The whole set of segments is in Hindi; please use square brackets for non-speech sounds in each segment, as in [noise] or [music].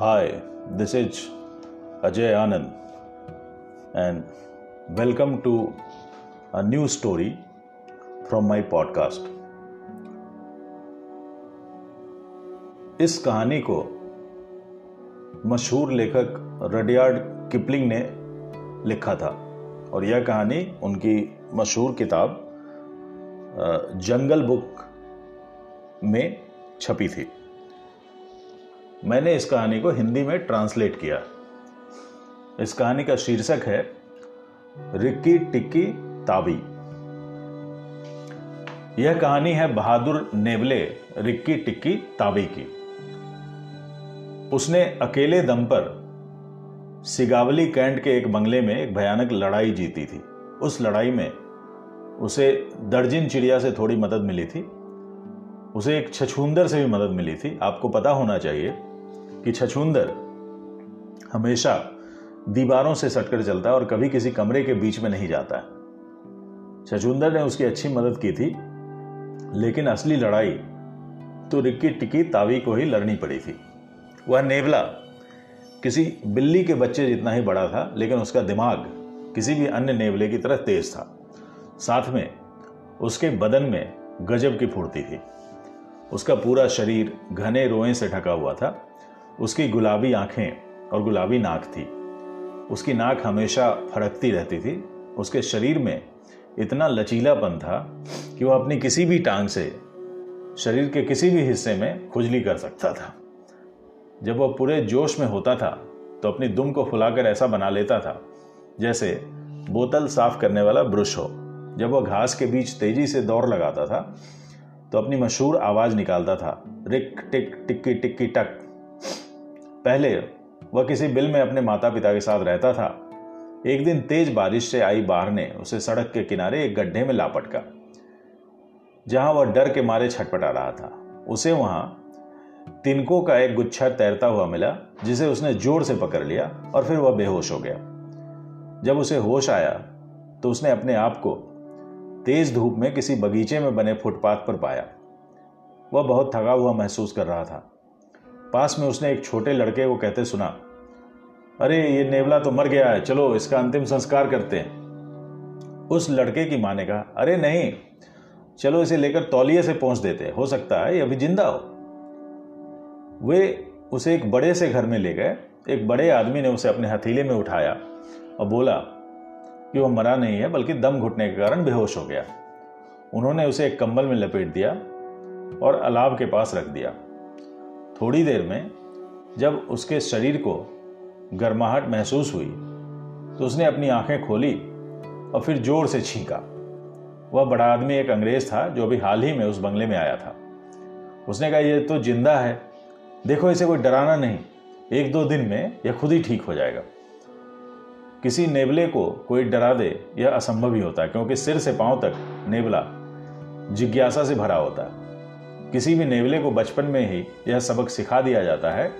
Hi, this is Ajay Anand, and welcome to a new story from my podcast. इस कहानी को मशहूर लेखक रडियार्ड किपलिंग ने लिखा था और यह कहानी उनकी मशहूर किताब जंगल बुक में छपी थी मैंने इस कहानी को हिंदी में ट्रांसलेट किया। इस कहानी का शीर्षक है, रिक्की टिक्की ताबी यह कहानी है बहादुर नेवले रिक्की टिक्की ताबी की। उसने अकेले दम पर सिगावली कैंट के एक बंगले में एक भयानक लड़ाई जीती थी। उस लड़ाई में उसे दर्जिन चिड़िया से थोड़ी मदद मिली थी। उसे एक छछूंदर से भी मदद मिली थी। आपको पता होना चाहिए कि छछूंदर हमेशा दीवारों से सटकर चलता है और कभी किसी कमरे के बीच में नहीं जाता है। छछूंदर ने उसकी अच्छी मदद की थी, लेकिन असली लड़ाई तो रिक्की टिक्की तावी को ही लड़नी पड़ी थी। वह नेवला किसी बिल्ली के बच्चे जितना ही बड़ा था, लेकिन उसका दिमाग किसी भी अन्य नेवले की तरह तेज था। साथ में उसके बदन में गजब की फुर्ती थी। उसका पूरा शरीर घने रोए से ढका हुआ था। उसकी गुलाबी आँखें और गुलाबी नाक थी। उसकी नाक हमेशा फड़कती रहती थी। उसके शरीर में इतना लचीलापन था कि वह अपनी किसी भी टांग से शरीर के किसी भी हिस्से में खुजली कर सकता था। जब वह पूरे जोश में होता था तो अपनी दुम को फुलाकर ऐसा बना लेता था, जैसे बोतल साफ़ करने वाला ब्रश हो। जब वह घास के बीच तेज़ी से दौड़ लगाता था तो अपनी मशहूर आवाज़ निकालता था, रिक, टिक, टिक्की टिक्की, टक। पहले वह किसी बिल में अपने माता पिता के साथ रहता था। एक दिन तेज बारिश से आई बाहर ने उसे सड़क के किनारे एक गड्ढे में लापटका जहाँ वह डर के मारे छटपटा रहा था। उसे वहाँ तिनकों का एक गुच्छा तैरता हुआ मिला, जिसे उसने ज़ोर से पकड़ लिया और फिर वह बेहोश हो गया। जब उसे होश आया तो उसने अपने आप को तेज धूप में किसी बगीचे में बने फुटपाथ पर पाया। वह बहुत थका हुआ महसूस कर रहा था। पास में उसने एक छोटे लड़के को कहते सुना, अरे, ये नेवला तो मर गया है, चलो इसका अंतिम संस्कार करते हैं। उस लड़के की माँ ने कहा, अरे, नहीं, चलो इसे लेकर तौलिए से पहुँच देते हैं। सकता है ये अभी ज़िंदा हो। वे उसे एक बड़े से घर में ले गए, एक बड़े आदमी ने उसे अपने हथीले में उठाया और बोला कि वह मरा नहीं है, बल्कि दम घुटने के कारण बेहोश हो गया। उन्होंने उसे एक कंबल में लपेट दिया और अलाव के पास रख दिया। थोड़ी देर में जब उसके शरीर को गर्माहट महसूस हुई तो उसने अपनी आँखें खोली और फिर ज़ोर से छींका। वह बड़ा आदमी एक अंग्रेज़ था जो अभी हाल ही में उस बंगले में आया था। उसने कहा यह तो ज़िंदा है। देखो, इसे कोई डराना नहीं। एक दो दिन में यह खुद ही ठीक हो जाएगा। किसी नेवले को कोई डरा दे, यह असंभव ही होता है, क्योंकि सिर से पाँव तक नेवला जिज्ञासा से भरा होता है। किसी भी नेवले को बचपन में ही यह सबक सिखा दिया जाता है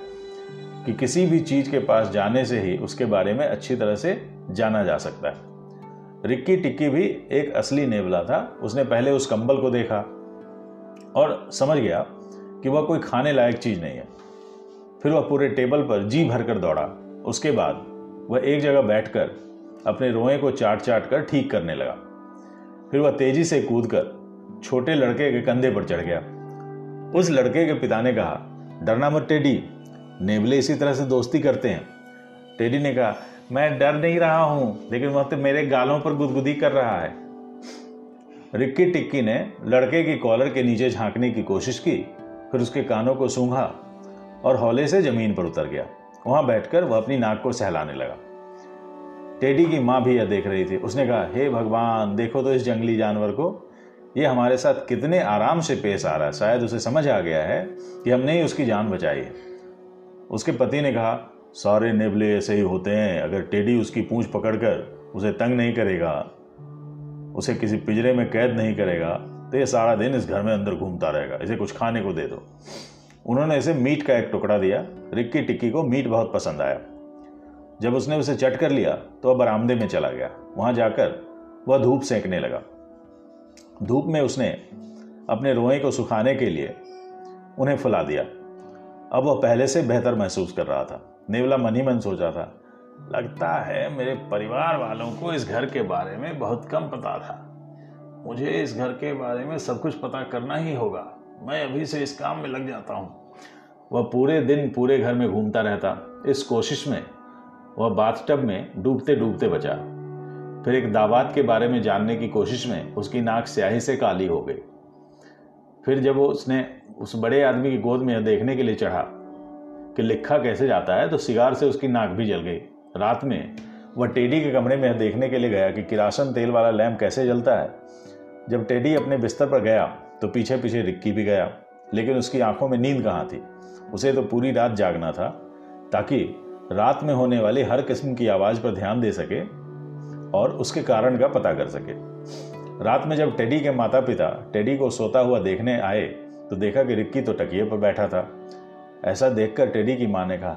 कि किसी भी चीज़ के पास जाने से ही उसके बारे में अच्छी तरह से जाना जा सकता है। रिक्की टिक्की भी एक असली नेवला था। उसने पहले उस कंबल को देखा और समझ गया कि वह कोई खाने लायक चीज़ नहीं है। फिर वह पूरे टेबल पर जी भरकर दौड़ा। उसके बाद वह एक जगह बैठकर अपने रोए को चाट चाट कर ठीक करने लगा। फिर वह तेज़ी से कूदकर छोटे लड़के के कंधे पर चढ़ गया। उस लड़के के पिता ने कहा, डरना मत टेडी नेवले इसी तरह से दोस्ती करते हैं। टेडी ने कहा, मैं डर नहीं रहा हूँ, लेकिन वह तो मेरे गालों पर गुदगुदी कर रहा है। रिक्की टिक्की ने लड़के की कॉलर के नीचे झांकने की कोशिश की, फिर उसके कानों को सूंघा और हौले से ज़मीन पर उतर गया। वहाँ बैठकर वह अपनी नाक को सहलाने लगा। टेडी की माँ भी यह देख रही थी। उसने कहा, हे hey भगवान, देखो तो इस जंगली जानवर को ये हमारे साथ कितने आराम से पेश आ रहा है। शायद उसे समझ आ गया है कि हमने ही उसकी जान बचाई है। उसके पति ने कहा, सारे नेबले ऐसे ही होते हैं। अगर टेडी उसकी पूंछ पकड़कर उसे तंग नहीं करेगा, उसे किसी पिंजरे में कैद नहीं करेगा तो ये सारा दिन इस घर में अंदर घूमता रहेगा। इसे कुछ खाने को दे दो। उन्होंने इसे मीट का एक टुकड़ा दिया। रिक्की टिक्की को मीट बहुत पसंद आया। जब उसने उसे चट कर लिया तो वह बरामदे में चला गया। वहाँ जाकर वह धूप सेंकने लगा। धूप में उसने अपने रोए को सुखाने के लिए उन्हें फुला दिया। अब वह पहले से बेहतर महसूस कर रहा था। नेवला मन ही मन सोचा था लगता है मेरे परिवार वालों को इस घर के बारे में बहुत कम पता था। मुझे इस घर के बारे में सब कुछ पता करना ही होगा। मैं अभी से इस काम में लग जाता हूँ। वह पूरे दिन पूरे घर में घूमता रहता। इस कोशिश में, वह बाथटब में डूबते डूबते बचा। फिर एक दावात के बारे में जानने की कोशिश में उसकी नाक स्याही से काली हो गई। फिर जब वो उसने उस बड़े आदमी की गोद में यह देखने के लिए चढ़ा कि लिखा कैसे जाता है तो सिगार से उसकी नाक भी जल गई। रात में वह टेडी के कमरे में यह देखने के लिए गया कि किरासन तेल वाला लैम्प कैसे जलता है। जब टेडी अपने बिस्तर पर गया तो पीछे पीछे रिक्की भी गया, लेकिन उसकी आँखों में नींद कहाँ थी? उसे तो पूरी रात जागना था, ताकि रात में होने वाली हर किस्म की आवाज़ पर ध्यान दे सके और उसके कारण का पता कर सके। रात में जब टेडी के माता पिता टेडी को सोता हुआ देखने आए तो देखा कि रिक्की तो टकिए पर बैठा था। ऐसा देखकर टेडी की माँ ने कहा,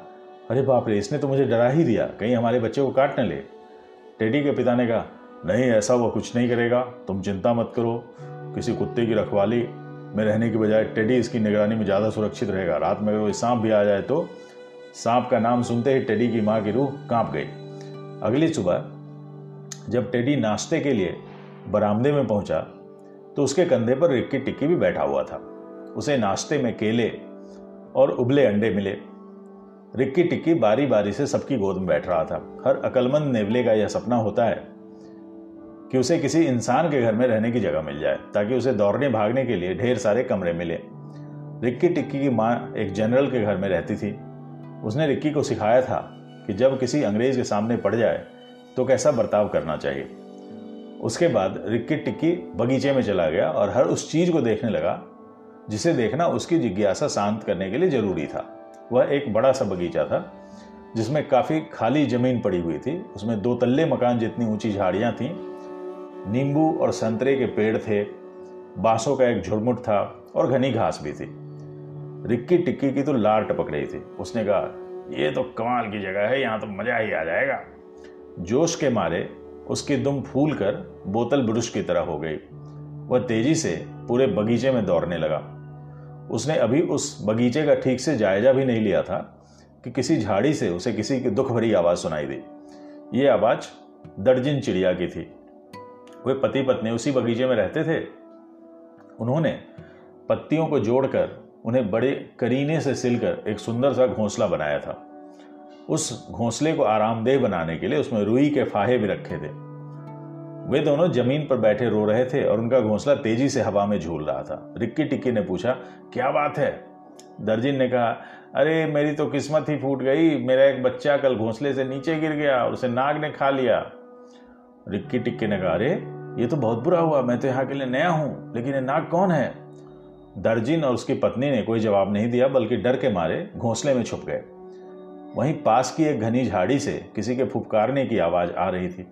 अरे बाप रे, इसने तो मुझे डरा ही दिया, कहीं हमारे बच्चे को काट न ले। टेडी के पिता ने कहा, नहीं, ऐसा वो कुछ नहीं करेगा, तुम चिंता मत करो। किसी कुत्ते की रखवाली में रहने की बजाय टेडी इसकी निगरानी में ज़्यादा सुरक्षित रहेगा। रात में अगर कोई सांप भी आ जाए तो? सांप का नाम सुनते ही टेडी की माँ की रूह काँप गई। अगली सुबह जब टेडी नाश्ते के लिए बरामदे में पहुँचा तो उसके कंधे पर रिक्की टिक्की भी बैठा हुआ था। उसे नाश्ते में केले और उबले अंडे मिले। रिक्की टिक्की बारी बारी से सबकी गोद में बैठ रहा था। हर अकलमंद नेवले का यह सपना होता है कि उसे किसी इंसान के घर में रहने की जगह मिल जाए, ताकि उसे दौड़ने भागने के लिए ढेर सारे कमरे मिले। रिक्की टिक्की की माँ एक जनरल के घर में रहती थी। उसने रिक्की को सिखाया था कि जब किसी अंग्रेज़ के सामने पड़ जाए तो कैसा बर्ताव करना चाहिए? उसके बाद रिक्की टिक्की बगीचे में चला गया और हर उस चीज़ को देखने लगा, जिसे देखना उसकी जिज्ञासा शांत करने के लिए ज़रूरी था। वह एक बड़ा सा बगीचा था, जिसमें काफ़ी खाली ज़मीन पड़ी हुई थी। उसमें दो तल्ले मकान जितनी ऊँची झाड़ियाँ थीं, नींबू और संतरे के पेड़ थे, बांसों का एक झुरमुट था और घनी घास भी थी। रिक्की टिक्की की तो लार टपक रही थी। उसने कहा, ये तो कमाल की जगह है, यहाँ तो मज़ा ही आ जाएगा। जोश के मारे उसकी दुम फूल कर बोतल ब्रुश की तरह हो गई। वह तेज़ी से पूरे बगीचे में दौड़ने लगा। उसने अभी उस बगीचे का ठीक से जायजा भी नहीं लिया था कि किसी झाड़ी से उसे किसी की दुख भरी आवाज़ सुनाई दी। ये आवाज़ दर्जिन चिड़िया की थी। वे पति पत्नी उसी बगीचे में रहते थे? उन्होंने पत्तियों को जोड़कर उन्हें बड़े करीने से सिलकर एक सुंदर सा घोंसला बनाया था। उस घोंसले को आरामदेह बनाने के लिए उसमें रुई के फाहे भी रखे थे। वे दोनों ज़मीन पर बैठे रो रहे थे और उनका घोंसला तेज़ी से हवा में झूल रहा था। रिक्की टिक्की ने पूछा, क्या बात है? दर्जिन ने कहा, अरे, मेरी तो किस्मत ही फूट गई। मेरा एक बच्चा कल घोंसले से नीचे गिर गया और उसे नाग ने खा लिया। रिक्की टिक्की ने कहा, अरे, ये तो बहुत बुरा हुआ। मैं तो यहाँ के लिए नया हूँ, लेकिन ये नाग कौन है? दर्जिन और उसकी पत्नी ने कोई जवाब नहीं दिया, बल्कि डर के मारे घोंसले में छुप गए। वहीं पास की एक घनी झाड़ी से किसी के फुफकारने की आवाज़ आ रही थी।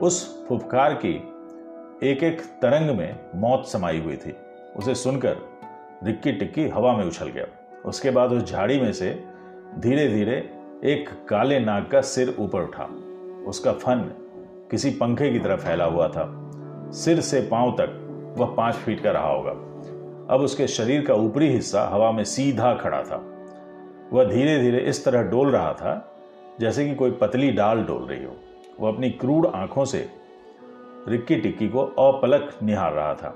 उस फुफकार की एक एक तरंग में मौत समाई हुई थी। उसे सुनकर रिक्की टिक्की हवा में उछल गया। उसके बाद उस झाड़ी में से धीरे धीरे एक काले नाग का सिर ऊपर उठा। उसका फन किसी पंखे की तरह फैला हुआ था। सिर से पाँव तक वह पाँच फीट का रहा होगा। अब उसके शरीर का ऊपरी हिस्सा हवा में सीधा खड़ा था। वह धीरे धीरे इस तरह डोल रहा था, जैसे कि कोई पतली डाल डोल रही हो। वह अपनी क्रूड आँखों से रिक्की टिक्की को अपलक निहार रहा था।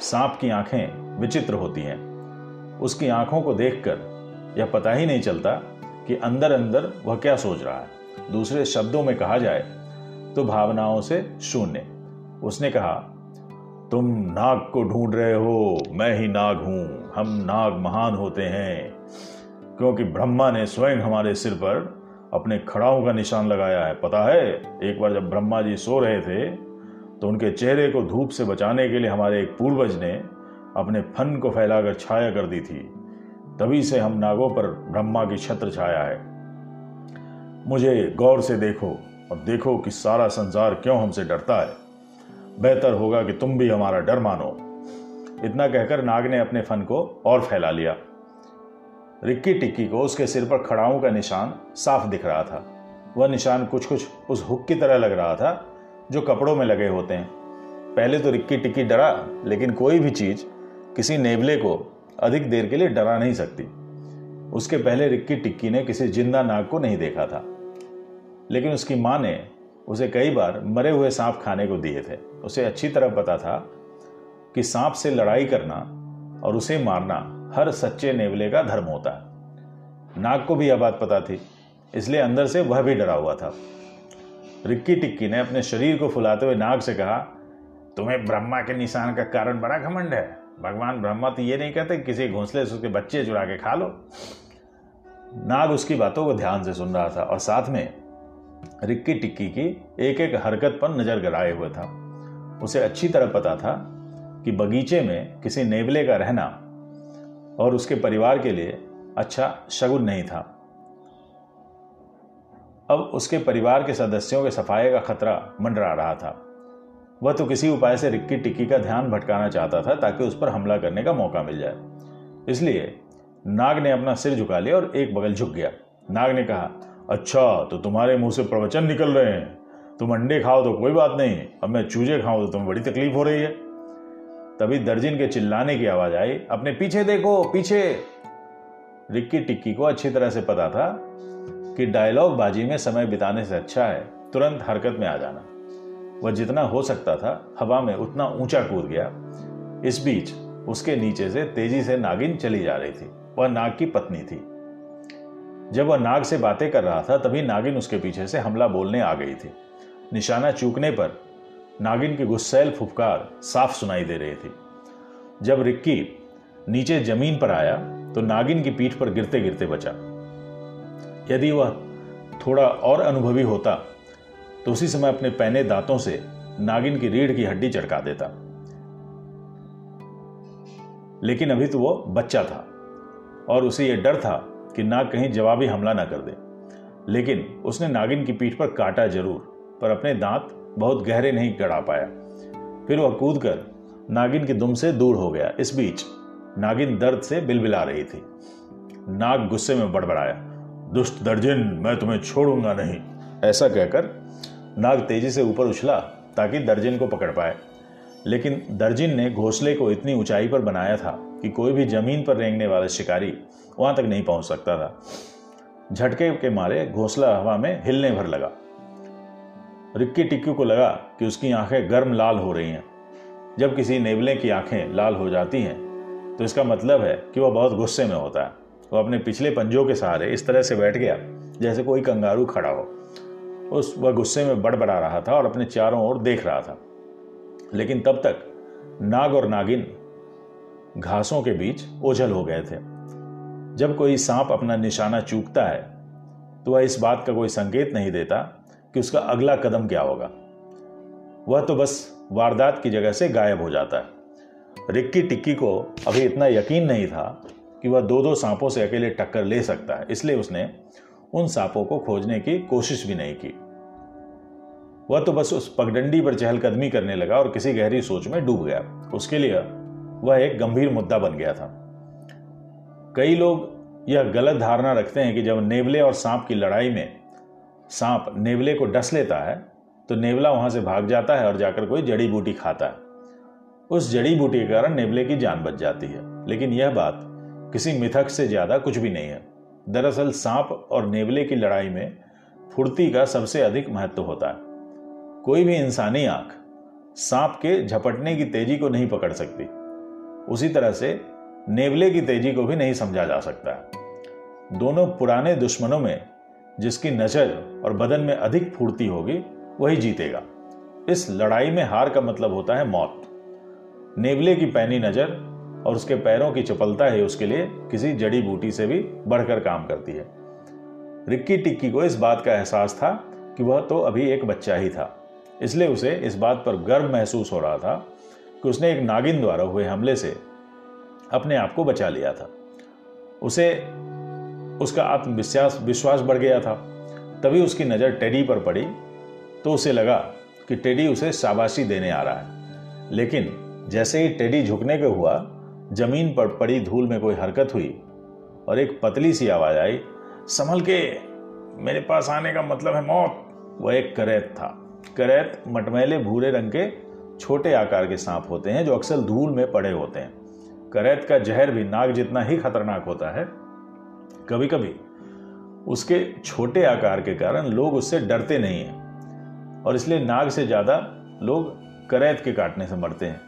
सांप की आँखें विचित्र होती हैं। उसकी आँखों को देखकर यह पता ही नहीं चलता कि अंदर अंदर वह क्या सोच रहा है। दूसरे शब्दों में कहा जाए तो भावनाओं से शून्य। उसने कहा, तुम नाग को ढूंढ रहे हो, मैं ही नाग हूँ। हम नाग महान होते हैं। क्योंकि ब्रह्मा ने स्वयं हमारे सिर पर अपने खड़ाओं का निशान लगाया है। पता है, एक बार जब ब्रह्मा जी सो रहे थे तो उनके चेहरे को धूप से बचाने के लिए हमारे एक पूर्वज ने अपने फन को फैलाकर छाया कर दी थी। तभी से हम नागों पर ब्रह्मा की छत्र छाया है। मुझे गौर से देखो और देखो कि सारा संसार क्यों हमसे डरता है। बेहतर होगा कि तुम भी हमारा डर मानो। इतना कहकर नाग ने अपने फन को और फैला लिया। रिक्की टिक्की को उसके सिर पर खड़ाओं का निशान साफ़ दिख रहा था। वह निशान कुछ कुछ उस हुक की तरह लग रहा था, जो कपड़ों में लगे होते हैं। पहले तो रिक्की टिक्की डरा, लेकिन कोई भी चीज़ किसी नेवले को अधिक देर के लिए डरा नहीं सकती। उसके पहले रिक्की टिक्की ने किसी ज़िंदा नाग को नहीं देखा था। लेकिन उसकी माँ ने उसे कई बार मरे हुए सांप खाने को दिए थे। उसे अच्छी तरह पता था कि सांप से लड़ाई करना और उसे मारना हर सच्चे नेवले का धर्म होता है। नाग को भी यह बात पता थी, इसलिए अंदर से वह भी डरा हुआ था। रिक्की टिक्की ने अपने शरीर को फुलाते हुए नाग से कहा, तुम्हें ब्रह्मा के निशान का कारण बड़ा घमंड है। भगवान ब्रह्मा तो ये नहीं कहते किसी घोंसले से उसके बच्चे चुरा के खा लो। नाग उसकी बातों को ध्यान से सुन रहा था और साथ में रिक्की टिक्की की एक एक हरकत पर नज़र गड़ाए हुए था। उसे अच्छी तरह पता था कि बगीचे में किसी नेवले का रहना और उसके परिवार के लिए अच्छा शगुन नहीं था। अब उसके परिवार के सदस्यों के सफ़ाई का खतरा मंडरा रहा था। वह तो किसी उपाय से रिक्की टिक्की का ध्यान भटकाना चाहता था ताकि उस पर हमला करने का मौका मिल जाए। इसलिए नाग ने अपना सिर झुका लिया और एक बगल झुक गया। नाग ने कहा अच्छा तो तुम्हारे मुँह से प्रवचन निकल रहे हैं। तुम अंडे खाओ तो कोई बात नहीं। अब मैं चूजे खाऊं तो तुम्हें बड़ी तकलीफ़ हो रही है। तभी दर्जिन के चिल्लाने की आवाज़ आई। अपने पीछे देखो, पीछे। रिक्की टिक्की को अच्छी तरह से पता था कि डायलॉग बाजी में समय बिताने से अच्छा है। तुरंत हरकत में आ जाना। वह जितना हो सकता था, हवा में उतना ऊँचा कूद गया। इस बीच उसके नीचे से तेज़ी से नागिन चली जा रही थी। वह नाग की पत्नी थी। जब वह नाग से बातें कर रहा था, तभी नागिन उसके पीछे से हमला बोलने आ गई थी। निशाना चूकने पर नागिन की गुस्सैल फुफकार साफ़ सुनाई दे रही थी। जब रिक्की नीचे ज़मीन पर आया तो नागिन की पीठ पर गिरते गिरते बचा। यदि वह थोड़ा और अनुभवी होता तो उसी समय अपने पहने दांतों से नागिन की रीढ़ की हड्डी चढ़का देता। लेकिन अभी तो वो बच्चा था, और उसे यह डर था कि नाग कहीं जवाबी हमला ना कर दे। लेकिन उसने नागिन की पीठ पर काटा ज़रूर, पर अपने दांत बहुत गहरे नहीं गड़ा पाया। फिर वह कूद कर नागिन की दुम से दूर हो गया। इस बीच नागिन दर्द से बिलबिला रही थी। नाग गुस्से में बड़बड़ाया। दुष्ट दर्जिन, मैं तुम्हें छोड़ूँगा नहीं। ऐसा कहकर नाग तेज़ी से ऊपर उछला ताकि दर्जिन को पकड़ पाए। लेकिन दर्जिन ने घोंसले को इतनी ऊंचाई पर बनाया था कि कोई भी ज़मीन पर रेंगने वाला शिकारी वहाँ तक नहीं पहुँच सकता था। झटके के मारे घोंसला हवा में हिलने भर लगा। रिक्की टिक्की को लगा कि उसकी आँखें गर्म लाल हो रही हैं। जब किसी नेवले की आँखें लाल हो जाती हैं तो इसका मतलब है कि वह बहुत गुस्से में होता है। वह अपने पिछले पंजों के सहारे इस तरह से बैठ गया, जैसे कोई कंगारू खड़ा हो। उस वह गुस्से में बड़बड़ा रहा था और अपने चारों ओर देख रहा था। लेकिन तब तक नाग और नागिन घासों के बीच ओझल हो गए थे। जब कोई सांप अपना निशाना चूकता है तो वह इस बात का कोई संकेत नहीं देता कि उसका अगला कदम क्या होगा। वह तो बस वारदात की जगह से गायब हो जाता है। रिक्की टिक्की को अभी इतना यकीन नहीं था कि वह दो दो सांपों से अकेले टक्कर ले सकता है, इसलिए उसने उन सांपों को खोजने की कोशिश भी नहीं की। वह तो बस उस पगडंडी पर चहलकदमी करने लगा और किसी गहरी सोच में डूब गया। उसके लिए वह एक गंभीर मुद्दा बन गया था। कई लोग यह गलत धारणा रखते हैं कि जब नेवले और सांप की लड़ाई में सांप नेवले को डस लेता है तो नेवला वहाँ से भाग जाता है और जाकर कोई जड़ी बूटी खाता है। उस जड़ी बूटी के कारण नेवले की जान बच जाती है। लेकिन यह बात किसी मिथक से ज़्यादा कुछ भी नहीं है। दरअसल सांप और नेवले की लड़ाई में फुर्ती का सबसे अधिक महत्व होता है। कोई भी इंसानी आँख सांप के झपटने की तेज़ी को नहीं पकड़ सकती। उसी तरह से नेवले की तेज़ी को भी नहीं समझा जा सकता। दोनों पुराने दुश्मनों में जिसकी नज़र और बदन में अधिक फूर्ति होगी, वही जीतेगा। इस लड़ाई में हार का मतलब होता है मौत। नेवले की पैनी नज़र और उसके पैरों की चपलता है उसके लिए किसी जड़ी बूटी से भी बढ़कर काम करती है। रिक्की टिक्की को इस बात का एहसास था कि वह तो अभी एक बच्चा ही था। इसलिए उसे इस बात पर गर्व महसूस हो रहा था कि उसने एक नागिन द्वारा हुए हमले से अपने आप को बचा लिया था। उसे उसका आत्मविश्वास विश्वास बढ़ गया था। तभी उसकी नज़र टेडी पर पड़ी तो उसे लगा कि टेडी उसे शाबाशी देने आ रहा है। लेकिन जैसे ही टेडी झुकने को हुआ, ज़मीन पर पड़ी धूल में कोई हरकत हुई और एक पतली सी आवाज़ आई, संभल के, मेरे पास आने का मतलब है मौत। वह एक करैत था। करैत मटमैले भूरे रंग के छोटे आकार के सांप होते हैं, जो अक्सर धूल में पड़े होते हैं। करैत का जहर भी नाग जितना ही खतरनाक होता है कभी कभी उसके छोटे आकार के कारण लोग उससे डरते नहीं हैं और इसलिए नाग से ज़्यादा लोग करैत के काटने से मरते हैं।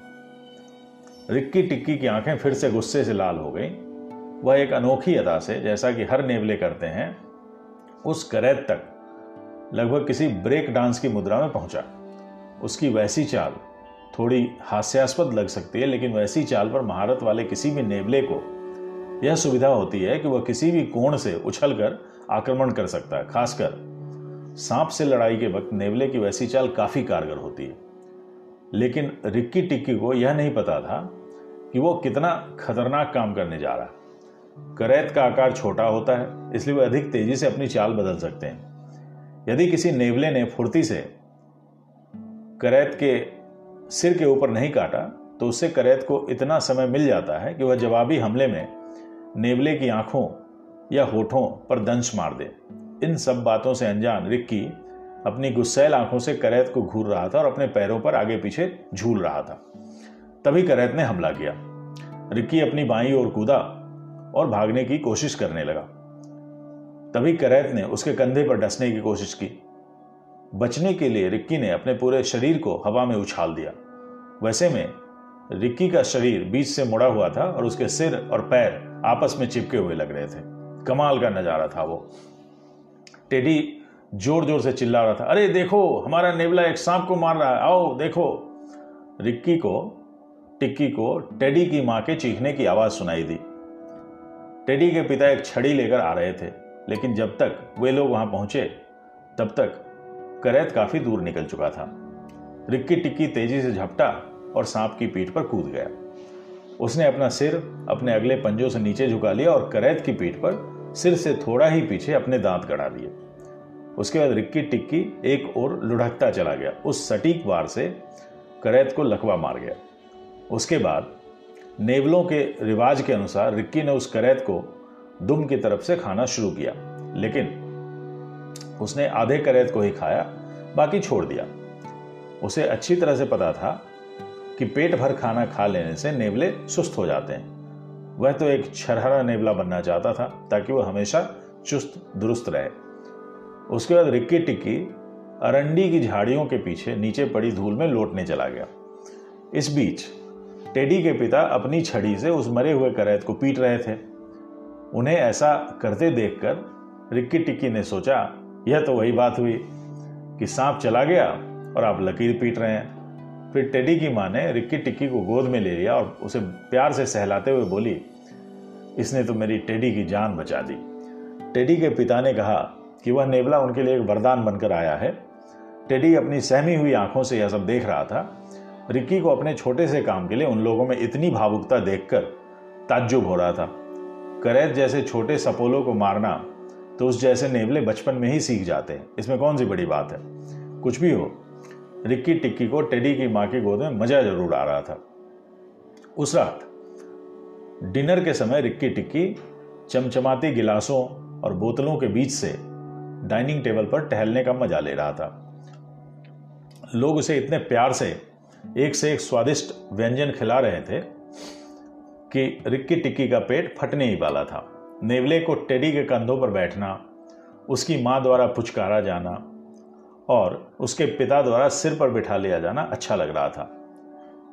रिक्की टिक्की की आँखें फिर से गुस्से से लाल हो गई। वह एक अनोखी अदा से जैसा कि हर नेवले करते हैं। उस करैत तक लगभग किसी ब्रेक डांस की मुद्रा में पहुँचा। उसकी वैसी चाल थोड़ी हास्यास्पद लग सकती है, लेकिन वैसी चाल पर महारत वाले किसी भी नेवले को यह सुविधा होती है कि वह किसी भी कोण से उछलकर आक्रमण कर सकता है, खासकर सांप से लड़ाई के वक्त नेवले की वैसी चाल काफ़ी कारगर होती है। लेकिन रिक्की टिक्की को यह नहीं पता था कि वो कितना खतरनाक काम करने जा रहा है। करैत का आकार छोटा होता है, इसलिए वह अधिक तेज़ी से अपनी चाल बदल सकते हैं। यदि किसी नेवले ने फुर्ती से करैत के सिर के ऊपर नहीं काटा तो उससे करैत को इतना समय मिल जाता है कि वह जवाबी हमले में नेवले की आँखों या होठों पर दंश मार दे। इन सब बातों से अनजान रिक्की अपनी गुस्सैल आँखों से करैत को घूर रहा था और अपने पैरों पर आगे पीछे झूल रहा था। तभी करैत ने हमला किया। रिक्की अपनी बाई ओर कूदा और भागने की कोशिश करने लगा। तभी करैत ने उसके कंधे पर डसने की कोशिश की। बचने के लिए रिक्की ने अपने पूरे शरीर को हवा में उछाल दिया। वैसे में रिक्की का शरीर बीच से मुड़ा हुआ था और उसके सिर और पैर आपस में चिपके हुए लग रहे थे। कमाल का नज़ारा था वो। टेडी ज़ोर ज़ोर से चिल्ला रहा था, अरे देखो, हमारा नेवला एक सांप को मार रहा है, आओ, देखो। रिक्की को, टिक्की को टेडी की माँ के चीखने की आवाज़ सुनाई दी। टेडी के पिता एक छड़ी लेकर आ रहे थे, लेकिन जब तक वे लोग वहाँ पहुँचे, तब तक करैत काफ़ी दूर निकल चुका था। रिक्की टिक्की तेज़ी से झपटा और सांप की पीठ पर कूद गया। उसने अपना सिर अपने अगले पंजों से नीचे झुका लिया और करैत की पीठ पर सिर से थोड़ा ही पीछे अपने दांत गड़ा दिए। उसके बाद रिक्की टिक्की एक और लुढ़कता चला गया। उस सटीक वार से करैत को लकवा मार गया। उसके बाद नेवलों के रिवाज के अनुसार रिक्की ने उस करैत को दुम की तरफ़ से खाना शुरू किया, लेकिन उसने आधे करैत को ही खाया, बाकी छोड़ दिया। उसे अच्छी तरह से पता था कि पेट भर खाना खा लेने से नेवले सुस्त हो जाते हैं। वह तो एक छरहरा नेवला बनना चाहता था, ताकि वह हमेशा चुस्त, दुरुस्त रहे। उसके बाद रिक्की टिक्की अरंडी की झाड़ियों के पीछे नीचे पड़ी धूल में लौटने चला गया। इस बीच, टेडी के पिता अपनी छड़ी से उस मरे हुए करैत को पीट रहे थे। उन्हें ऐसा करते देखकर रिक्की टिक्की ने सोचा, यह तो वही बात हुई कि सांप चला गया और आप लकीर पीट रहे हैं। फिर टेडी की माँ ने रिक्की टिक्की को गोद में ले लिया और उसे प्यार से सहलाते हुए बोली, इसने तो मेरी टेडी की जान बचा दी। टेडी के पिता ने कहा कि वह नेवला उनके लिए एक वरदान बनकर आया है। टेडी अपनी सहमी हुई आँखों से यह सब देख रहा था। रिक्की को अपने छोटे से काम के लिए उन लोगों में इतनी भावुकता देखकर ताज्जुब हो रहा था। करैत जैसे छोटे सपोलों को मारना तो उस जैसे नेवले बचपन में ही सीख जाते हैं। इसमें कौन सी बड़ी बात है? कुछ भी हो रिक्की टिक्की को टेडी की माँ की गोद में मज़ा ज़रूर आ रहा था। उस रात, डिनर के समय रिक्की टिक्की चमचमाती गिलासों और बोतलों के बीच से डाइनिंग टेबल पर टहलने का मज़ा ले रहा था। लोग उसे इतने प्यार से एक से एक स्वादिष्ट व्यंजन खिला रहे थे कि रिक्की टिक्की का पेट फटने ही वाला था। नेवले को टेडी के कंधों पर बैठना, उसकी माँ द्वारा पुचकारा जाना और उसके पिता द्वारा सिर पर बिठा लिया जाना अच्छा लग रहा था।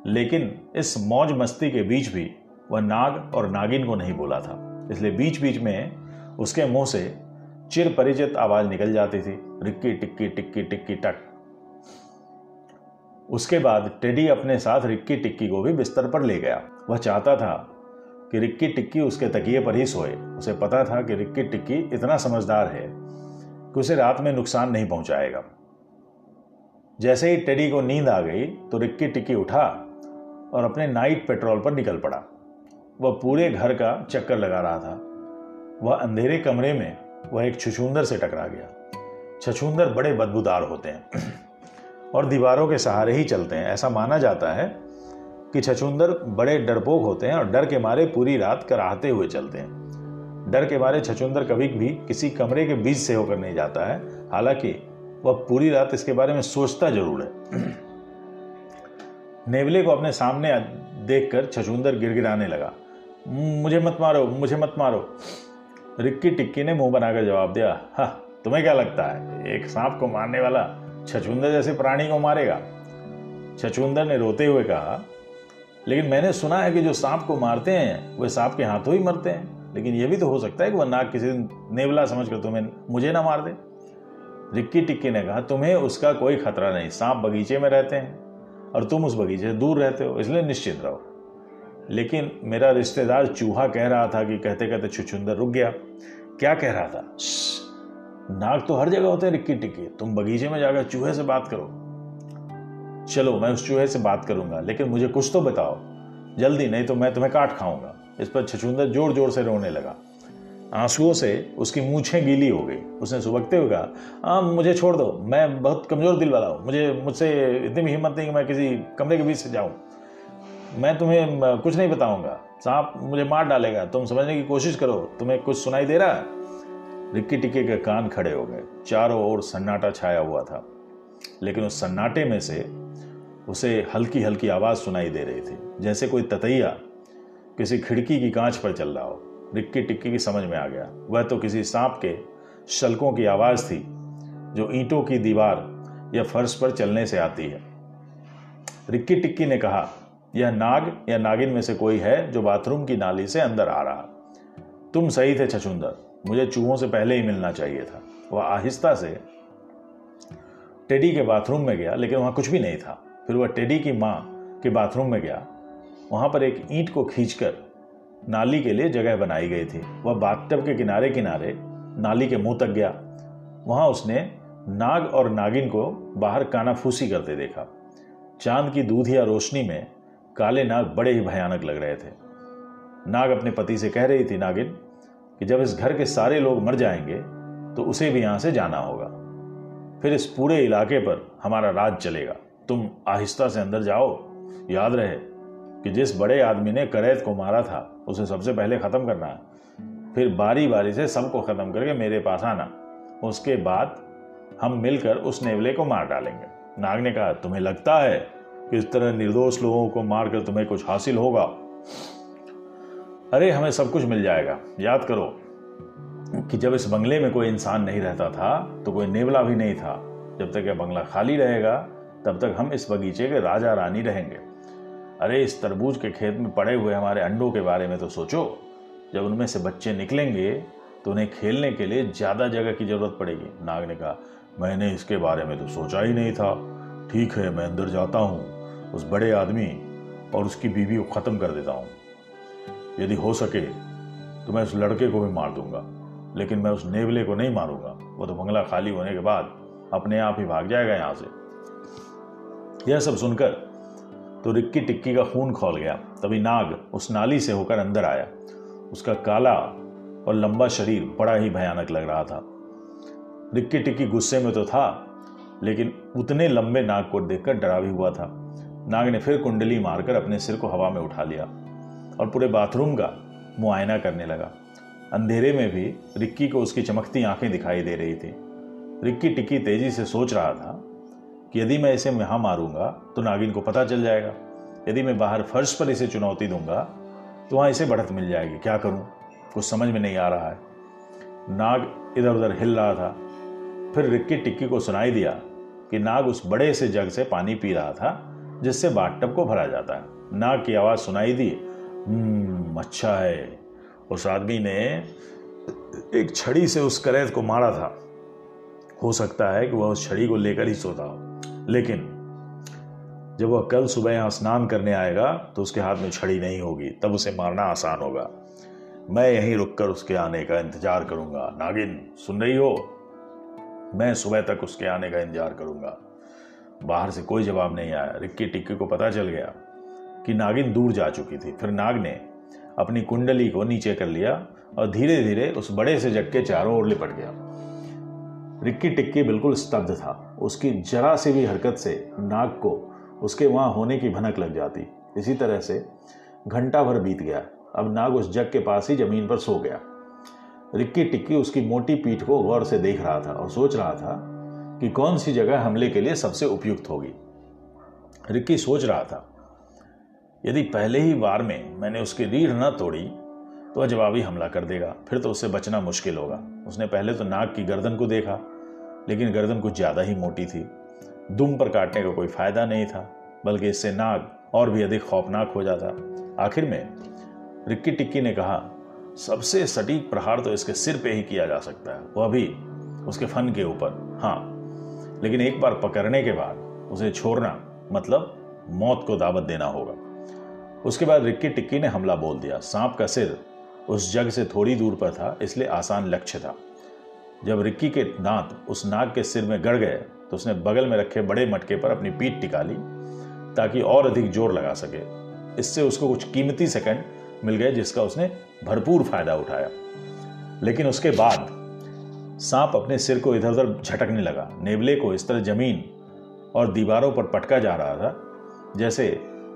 लेकिन इस मौज मस्ती के बीच भी वह नाग और नागिन को नहीं बोला था। इसलिए बीच बीच में उसके मुँह से चिर परिचित आवाज़ निकल जाती थी, रिक्की, टिक्की टिक्की टिक्की, टक। उसके बाद टेडी अपने साथ रिक्की, टिक्की को भी बिस्तर पर ले गया। वह चाहता था कि रिक्की, टिक्की उसके तकिए पर ही सोए। उसे पता था कि रिक्की, टिक्की इतना समझदार है कि उसे रात में नुकसान नहीं पहुंचाएगा। जैसे ही टेडी को नींद आ गई तो रिक्की टिक्की उठा और अपने नाइट पेट्रोल पर निकल पड़ा। वह पूरे घर का चक्कर लगा रहा था। वह अंधेरे कमरे में वह एक छछूंदर से टकरा गया। छछूंदर बड़े बदबूदार होते हैं [clears throat] और दीवारों के सहारे ही चलते हैं। ऐसा माना जाता है कि छछूंदर बड़े डरपोक होते हैं और डर के मारे पूरी रात कराहते हुए चलते हैं। डर के मारे छछूंदर कभी भी किसी कमरे के बीच से होकर नहीं जाता है। हालाँकि वह पूरी रात इसके बारे में सोचता ज़रूर है। नेवले को अपने सामने देखकर छछूंदर गिड़गिड़ाने लगा। मुझे मत मारो, मुझे मत मारो। रिक्की टिक्की ने मुँह बनाकर जवाब दिया, हा, तुम्हें क्या लगता है? एक सांप को मारने वाला छछुंदर जैसे प्राणी को मारेगा? छछुंदर ने रोते हुए कहा, लेकिन मैंने सुना है कि जो सांप को मारते हैं, वे सांप के हाथों ही मरते हैं। लेकिन यह भी तो हो सकता है कि वह नाग किसी दिन नेवला समझ कर तुम्हें, मुझे ना मार दे। रिक्की टिक्की ने कहा, तुम्हें उसका कोई खतरा नहीं। सांप बगीचे में रहते हैं और तुम उस बगीचे से दूर रहते हो, इसलिए निश्चित रहो। लेकिन मेरा रिश्तेदार चूहा कह रहा था कि कहते कहते छुछुंदर रुक गया। क्या कह रहा था? नाग तो हर जगह होते हैं रिक्की टिक्की। तुम बगीचे में जाकर चूहे से बात करो। चलो, मैं उस चूहे से बात करूँगा, लेकिन मुझे कुछ तो बताओ। जल्दी, नहीं तो मैं तुम्हें काट खाऊँगा। इस पर छछुंदर ज़ोर ज़ोर से रोने लगा। आंसुओं से उसकी मूछें गीली हो गई। उसने सुबकते हुए कहा हाँ मुझे छोड़ दो, मैं बहुत कमज़ोर दिल वाला हूँ। मुझे, मुझसे इतनी भी हिम्मत नहीं कि मैं किसी कमरे के बीच से जाऊँ। मैं तुम्हें कुछ नहीं बताऊँगा। सांप मुझे मार डालेगा। तुम समझने की कोशिश करो, तुम्हें कुछ सुनाई दे रहा है? रिक्की टिक्के के कान खड़े हो गए। चारों ओर सन्नाटा छाया हुआ था। लेकिन उस सन्नाटे में से उसे हल्की हल्की आवाज़ सुनाई दे रही थी, जैसे कोई ततैया किसी खिड़की की कांच पर चल रहा हो। रिक्की टिक्की की समझ में आ गया। वह तो किसी सांप के शलकों की आवाज़ थी, जो ईंटों की दीवार या फर्श पर चलने से आती है। रिक्की टिक्की ने कहा, यह नाग या नागिन में से कोई है जो बाथरूम की नाली से अंदर आ रहा तुम सही थे छछुंदर। मुझे चूहों से पहले ही मिलना चाहिए था। वह आहिस्ता से टेडी के बाथरूम में गया, लेकिन वहाँ कुछ भी नहीं था। फिर वह टेडी की माँ के बाथरूम में गया। वहाँ पर एक ईंट को खींचकर नाली के लिए जगह बनाई गई थी। वह बाथटब के किनारे किनारे नाली के मुँह तक गया। वहाँ उसने नाग और नागिन को बाहर कानाफूसी करते देखा। चाँद की दूधिया रोशनी में काले नाग बड़े ही भयानक लग रहे थे। नाग अपने पति से कह रही थी, नागिन, कि जब इस घर के सारे लोग मर जाएँगे तो उसे भी यहाँ से जाना होगा। फिर इस पूरे इलाके पर हमारा राज चलेगा। तुम आहिस्ता से अंदर जाओ। याद रहे कि जिस बड़े आदमी ने करैत को मारा था उसे सबसे पहले खत्म करना है। फिर बारी बारी से सबको खत्म करके मेरे पास आना। उसके बाद हम मिलकर उस नेवले को मार डालेंगे। नाग ने कहा, तुम्हें लगता है कि इस तरह निर्दोष लोगों को मारकर तुम्हें कुछ हासिल होगा? अरे, हमें सब कुछ मिल जाएगा। याद करो कि जब इस बंगले में कोई इंसान नहीं रहता था तो कोई नेवला भी नहीं था। जब तक यह बंगला खाली रहेगा, तब तक हम इस बगीचे के राजा रानी रहेंगे। अरे, इस तरबूज के खेत में पड़े हुए हमारे अंडों के बारे में तो सोचो। जब उनमें से बच्चे निकलेंगे तो उन्हें खेलने के लिए ज़्यादा जगह की ज़रूरत पड़ेगी। नाग ने कहा, मैंने इसके बारे में तो सोचा ही नहीं था। ठीक है, मैं अंदर जाता हूँ, उस बड़े आदमी और उसकी बीवी को ख़त्म कर देता हूँ। यदि हो सके तो मैं उस लड़के को भी मार दूँगा, लेकिन मैं उस नेवले को नहीं मारूँगा। वो तो बंगला खाली होने के बाद अपने आप ही भाग जाएगा यहाँ से। यह सब सुनकर तो रिक्की टिक्की का खून खोल गया। तभी नाग उस नाली से होकर अंदर आया। उसका काला और लंबा शरीर बड़ा ही भयानक लग रहा था। रिक्की टिक्की गुस्से में तो था, लेकिन उतने लंबे नाग को देखकर डरा भी हुआ था। नाग ने फिर कुंडली मारकर अपने सिर को हवा में उठा लिया और पूरे बाथरूम का मुआयना करने लगा। अंधेरे में भी रिक्की को उसकी चमकती आँखें दिखाई दे रही थी। रिक्की टिक्की तेज़ी से सोच रहा था कि यदि मैं इसे यहाँ मारूँगा तो नागिन को पता चल जाएगा। यदि मैं बाहर फर्श पर इसे चुनौती दूँगा तो वहाँ इसे बढ़त मिल जाएगी। क्या करूँ? कुछ समझ में नहीं आ रहा है। नाग इधर उधर हिल रहा था। फिर रिक्की टिक्की को सुनाई दिया कि नाग उस बड़े से जग से पानी पी रहा था जिससे बाथटब को भरा जाता है। नाग की आवाज़ सुनाई दी हम्म, अच्छा है। उस आदमी ने एक छड़ी से उस करैत को मारा था। हो सकता है कि वह उस छड़ी को लेकर ही सोता हो। लेकिन जब वह कल सुबह यहाँ स्नान करने आएगा तो उसके हाथ में छड़ी नहीं होगी, तब उसे मारना आसान होगा। मैं यहीं रुककर उसके आने का इंतज़ार करूँगा। नागिन, सुन रही हो? मैं सुबह तक उसके आने का इंतज़ार करूँगा। बाहर से कोई जवाब नहीं आया। रिक्की टिक्की को पता चल गया कि नागिन दूर जा चुकी थी। फिर नाग ने अपनी कुंडली को नीचे कर लिया और धीरे धीरे उस बड़े से जग के चारों ओर लिपट गया। रिक्की टिक्की बिल्कुल स्तब्ध था। उसकी जरा सी भी हरकत से नाग को उसके वहाँ होने की भनक लग जाती। इसी तरह से घंटा भर बीत गया। अब नाग उस जग के पास ही ज़मीन पर सो गया। रिक्की टिक्की उसकी मोटी पीठ को गौर से देख रहा था और सोच रहा था कि कौन सी जगह हमले के लिए सबसे उपयुक्त होगी। रिक्की सोच रहा था, यदि पहले ही वार में मैंने उसकी रीढ़ न तोड़ी तो जवाबी हमला कर देगा। फिर तो उससे बचना मुश्किल होगा। उसने पहले तो नाग की गर्दन को देखा लेकिन गर्दन कुछ ज़्यादा ही मोटी थी। दुम पर काटने का कोई फ़ायदा नहीं था, बल्कि इससे नाग और भी अधिक खौफनाक हो जाता। आखिर में रिक्की टिक्की ने कहा, सबसे सटीक प्रहार तो इसके सिर पे ही किया जा सकता है। वह भी उसके फन के ऊपर। हाँ लेकिन एक बार पकड़ने के बाद उसे छोड़ना मतलब मौत को दावत देना होगा। उसके बाद रिक्की टिक्की ने हमला बोल दिया। सांप का सिर उस जग से थोड़ी दूर पर था, इसलिए आसान लक्ष्य था। जब रिक्की के दांत उस नाग के सिर में गड़ गए तो उसने बगल में रखे बड़े मटके पर अपनी पीठ टिका ली ताकि और अधिक ज़ोर लगा सके। इससे उसको कुछ कीमती सेकंड मिल गए जिसका उसने भरपूर फ़ायदा उठाया। लेकिन उसके बाद सांप अपने सिर को इधर उधर झटकने लगा। नेवले को इस तरह ज़मीन और दीवारों पर पटका जा रहा था, जैसे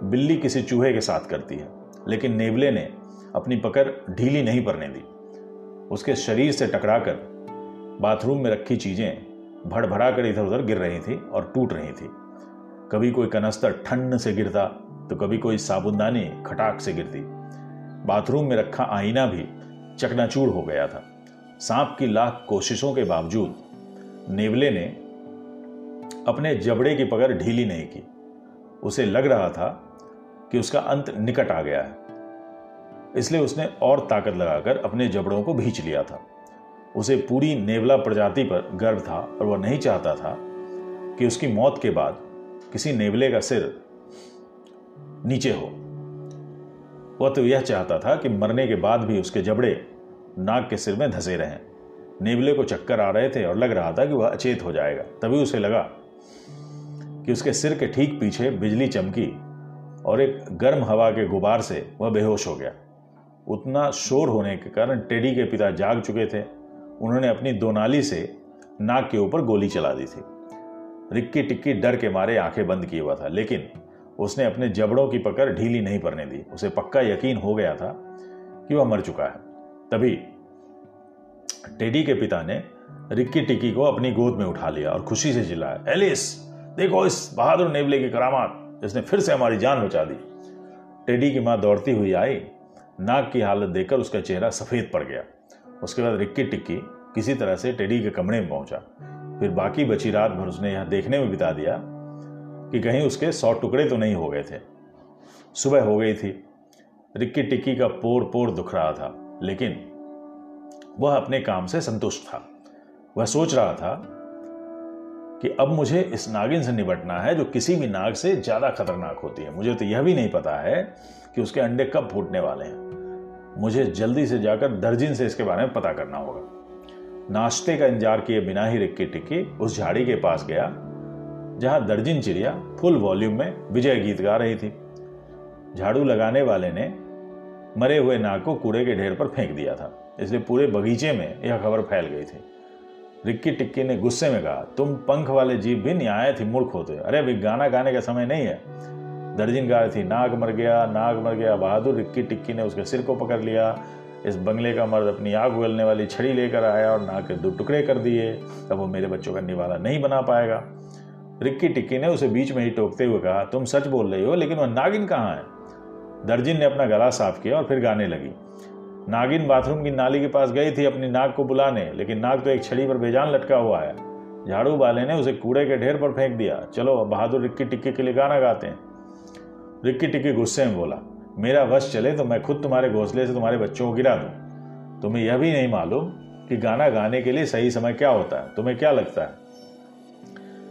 बिल्ली किसी चूहे के साथ करती है। लेकिन नेवले ने अपनी पकड़ ढीली नहीं पड़ने दी। उसके शरीर से टकराकर बाथरूम में रखी चीज़ें भड़भड़ा कर इधर उधर गिर रही थी और टूट रही थी। कभी कोई कनस्तर ठंड से गिरता तो कभी कोई साबुनदानी खटाक से गिरती। बाथरूम में रखा आईना भी चकनाचूर हो गया था। सांप की लाख कोशिशों के बावजूद नेवले ने अपने जबड़े की पकड़ ढीली नहीं की। उसे लग रहा था कि उसका अंत निकट आ गया है। इसलिए उसने और ताकत लगाकर अपने जबड़ों को भींच लिया था। उसे पूरी नेवला प्रजाति पर गर्व था और वह नहीं चाहता था कि उसकी मौत के बाद किसी नेवले का सिर नीचे हो। वह तो यह चाहता था कि मरने के बाद भी उसके जबड़े नाग के सिर में धसे रहें। नेवले को चक्कर आ रहे थे और लग रहा था कि वह अचेत हो जाएगा। तभी उसे लगा कि उसके सिर के ठीक पीछे बिजली चमकी और एक गर्म हवा के गुबार से वह बेहोश हो गया। उतना शोर होने के कारण टेडी के पिता जाग चुके थे उन्होंने अपनी दोनाली से नाक के ऊपर गोली चला दी थी। रिक्की टिक्की डर के मारे आँखें बंद किए हुआ था, लेकिन उसने अपने जबड़ों की पकड़ ढीली नहीं पड़ने दी। उसे पक्का यकीन हो गया था कि वह मर चुका है। तभी टेडी के पिता ने रिक्की टिक्की को अपनी गोद में उठा लिया और खुशी से चिल्लाया, एलिस, देखो इस बहादुर नेवले की करामात, जिसने फिर से हमारी जान बचा दी। टेडी की माँ दौड़ती हुई आई, नाक की हालत देखकर उसका चेहरा सफ़ेद पड़ गया। उसके बाद रिक्की टिक्की किसी तरह से टेडी के कमरे में पहुँचा। फिर बाकी बची रात भर उसने यह देखने में बिता दिया कि कहीं उसके सौ टुकड़े तो नहीं हो गए थे। सुबह हो गई थी। रिक्की टिक्की का पोर पोर दुख रहा था, लेकिन वह अपने काम से संतुष्ट था। वह सोच रहा था कि अब मुझे इस नागिन से निपटना है जो किसी भी नाग से ज़्यादा खतरनाक होती है। मुझे तो यह भी नहीं पता है कि उसके अंडे कब फूटने वाले हैं। मुझे जल्दी से जाकर दर्जिन से इसके बारे में पता करना होगा। नाश्ते का इंतज़ार किए बिना ही रिक्की टिक्की उस झाड़ी के पास गया, जहाँ दर्जिन चिड़िया फुल वॉल्यूम में विजय गीत गा रही थी। झाड़ू लगाने वाले ने मरे हुए नाग को कूड़े के ढेर पर फेंक दिया था, इसलिए पूरे बगीचे में यह खबर फैल गई थी। रिक्की टिक्की ने गुस्से में कहा, तुम पंख वाले जीव भी न्याय थी मूर्ख होते, अरे अभी गाना गाने का समय नहीं है। दर्जिन गा रही थी। नाग मर गया, नाग मर गया, बहादुर रिक्की टिक्की ने उसके सिर को पकड़ लिया। इस बंगले का मर्द अपनी आग उगलने वाली छड़ी लेकर आया और नाग के दो टुकड़े कर दिए। अब वो मेरे बच्चों का निवाला नहीं बना पाएगा। रिक्की टिक्की ने उसे बीच में ही टोकते हुए कहा, तुम सच बोल रही हो, लेकिन वह नागिन कहाँ है? दर्जिन ने अपना गला साफ़ किया और फिर गाने लगी। नागिन बाथरूम की नाली के पास गई थी अपनी नाग को बुलाने, लेकिन नाग तो एक छड़ी पर बेजान लटका हुआ है। झाड़ू वाले ने उसे कूड़े के ढेर पर फेंक दिया। चलो, अब बहादुर रिक्की टिक्की के लिए गाना गाते हैं। रिक्की टिक्की गुस्से में बोला, मेरा वश चले तो मैं खुद तुम्हारे घोंसले से तुम्हारे बच्चों को गिरा दूँ। तुम्हें यह भी नहीं मालूम कि गाना गाने के लिए सही समय क्या होता है, तुम्हें क्या लगता है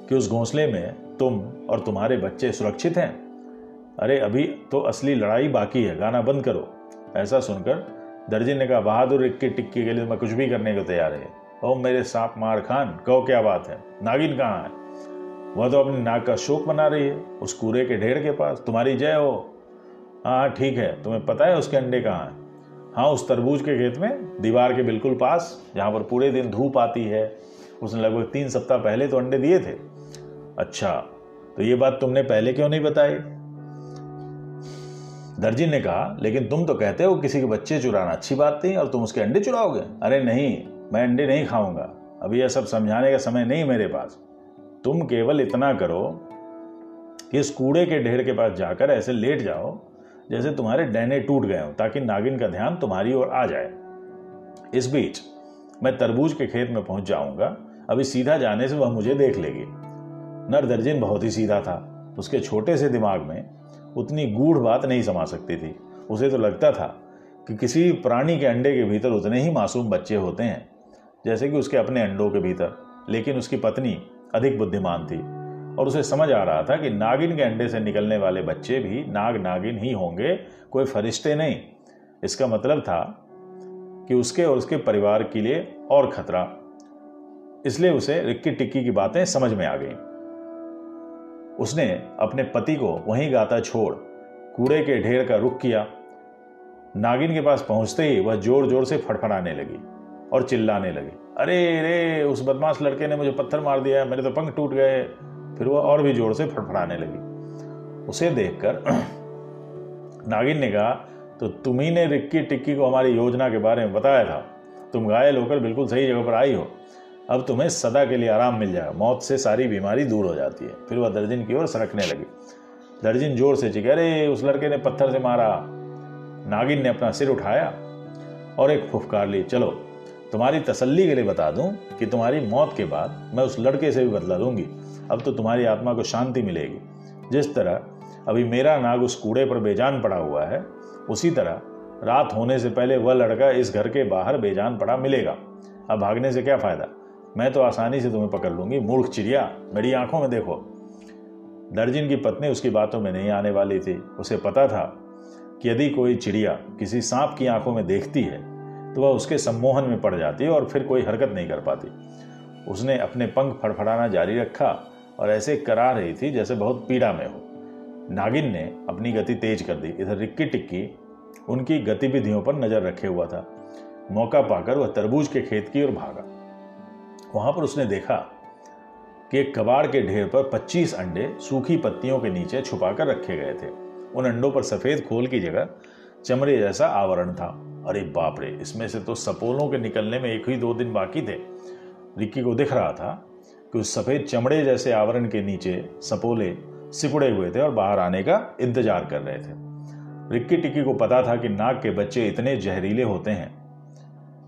कि उस घोंसले में तुम और तुम्हारे बच्चे सुरक्षित हैं? अरे, अभी तो असली लड़ाई बाकी है, गाना बंद करो। ऐसा सुनकर दर्जी ने कहा, बहादुर इक्की टिक्की के लिए मैं कुछ भी करने को तैयार है। ओ मेरे सांप मार खान, कहो क्या बात है? नागिन कहाँ है? वह तो अपनी नाक का शोक बना रही है, उस कूड़े के ढेर के पास। तुम्हारी जय हो। हाँ ठीक है। तुम्हें पता है उसके अंडे कहाँ हैं? हाँ उस तरबूज के खेत में, दीवार के बिल्कुल पास, जहाँ पर पूरे दिन धूप आती है। उसने लगभग तीन सप्ताह पहले तो अंडे दिए थे। अच्छा तो ये बात तुमने पहले क्यों नहीं बताई? दर्जी ने कहा, लेकिन तुम तो कहते हो किसी के बच्चे चुराना अच्छी बात नहीं, और तुम उसके अंडे चुराओगे। अरे नहीं, मैं अंडे नहीं खाऊँगा। अभी यह सब समझाने का समय नहीं मेरे पास। तुम केवल इतना करो कि इस कूड़े के ढेर के पास जाकर ऐसे लेट जाओ, जैसे तुम्हारे डैने टूट गए हो, ताकि नागिन का ध्यान तुम्हारी ओर आ जाए। इस बीच मैं तरबूज के खेत में पहुँच जाऊँगा। अभी सीधा जाने से वह मुझे देख लेगी। नर दर्जिन बहुत ही सीधा था। उसके छोटे से दिमाग में उतनी गूढ़ बात नहीं समा सकती थी। उसे तो लगता था कि किसी प्राणी के अंडे के भीतर उतने ही मासूम बच्चे होते हैं, जैसे कि उसके अपने अंडों के भीतर। लेकिन उसकी पत्नी अधिक बुद्धिमान थी। और उसे समझ आ रहा था कि नागिन के अंडे से निकलने वाले बच्चे भी नाग नागिन ही होंगे, कोई फरिश्ते नहीं। इसका मतलब था कि उसके और उसके परिवार के लिए और खतरा। इसलिए उसे रिक्की टिक्की की बातें समझ में आ गई। उसने अपने पति को वहीं गाता छोड़, कूड़े के ढेर का रुख किया। नागिन के पास पहुँचते ही वह ज़ोर ज़ोर से फड़फड़ाने लगी। और चिल्लाने लगे। अरे रे, उस बदमाश लड़के ने मुझे पत्थर मार दिया मेरे तो पंख टूट गए। फिर वह और भी ज़ोर से फड़फड़ाने लगी। उसे देखकर [clears throat] नागिन ने कहा तो तुम्ही ने रिक्की टिक्की को हमारी योजना के बारे में बताया था। तुम घायल होकर बिल्कुल सही जगह पर आई हो। अब तुम्हें सदा के लिए आराम मिल जाएगा। मौत से सारी बीमारी दूर हो जाती है। फिर वह दर्जन की ओर सरकने लगी। दर्जन ज़ोर से चिके अरे, उस लड़के ने पत्थर से मारा। नागिन ने अपना सिर उठाया और एक फुफकार ली, चलो तुम्हारी तसल्ली के लिए बता दूँ कि तुम्हारी मौत के बाद मैं उस लड़के से भी बदला लूँगी। अब तो तुम्हारी आत्मा को शांति मिलेगी। जिस तरह अभी मेरा नाग उस कूड़े पर बेजान पड़ा हुआ है, उसी तरह रात होने से पहले वह लड़का इस घर के बाहर बेजान पड़ा मिलेगा। अब भागने से क्या फ़ायदा? मैं तो आसानी से तुम्हें पकड़ लूँगी, मूर्ख चिड़िया। मेरी आँखों में देखो। दर्जिन की पत्नी उसकी बातों में नहीं आने वाली थी। उसे पता था कि यदि कोई चिड़िया किसी सांप की आँखों में देखती है तो वह उसके सम्मोहन में पड़ जाती और फिर कोई हरकत नहीं कर पाती। उसने अपने पंख फड़फड़ाना जारी रखा और ऐसे करा रही थी जैसे बहुत पीड़ा में हो। नागिन ने अपनी गति तेज कर दी। इधर रिक्की टिक्की उनकी गतिविधियों पर नज़र रखे हुआ था। मौका पाकर वह तरबूज के खेत की ओर भागा। वहाँ पर उसने देखा कि कबाड़ के ढेर पर 25 अंडे सूखी पत्तियों के नीचे छुपाकर रखे गए थे। उन अंडों पर सफ़ेद खोल की जगह चमड़े जैसा आवरण था। अरे बाप रे इसमें से तो सपोलों के निकलने में एक ही दो दिन बाकी थे। रिक्की को दिख रहा था कि उस सफ़ेद चमड़े जैसे आवरण के नीचे सपोले सिकुड़े हुए थे और बाहर आने का इंतज़ार कर रहे थे। रिक्की टिक्की को पता था कि नाग के बच्चे इतने जहरीले होते हैं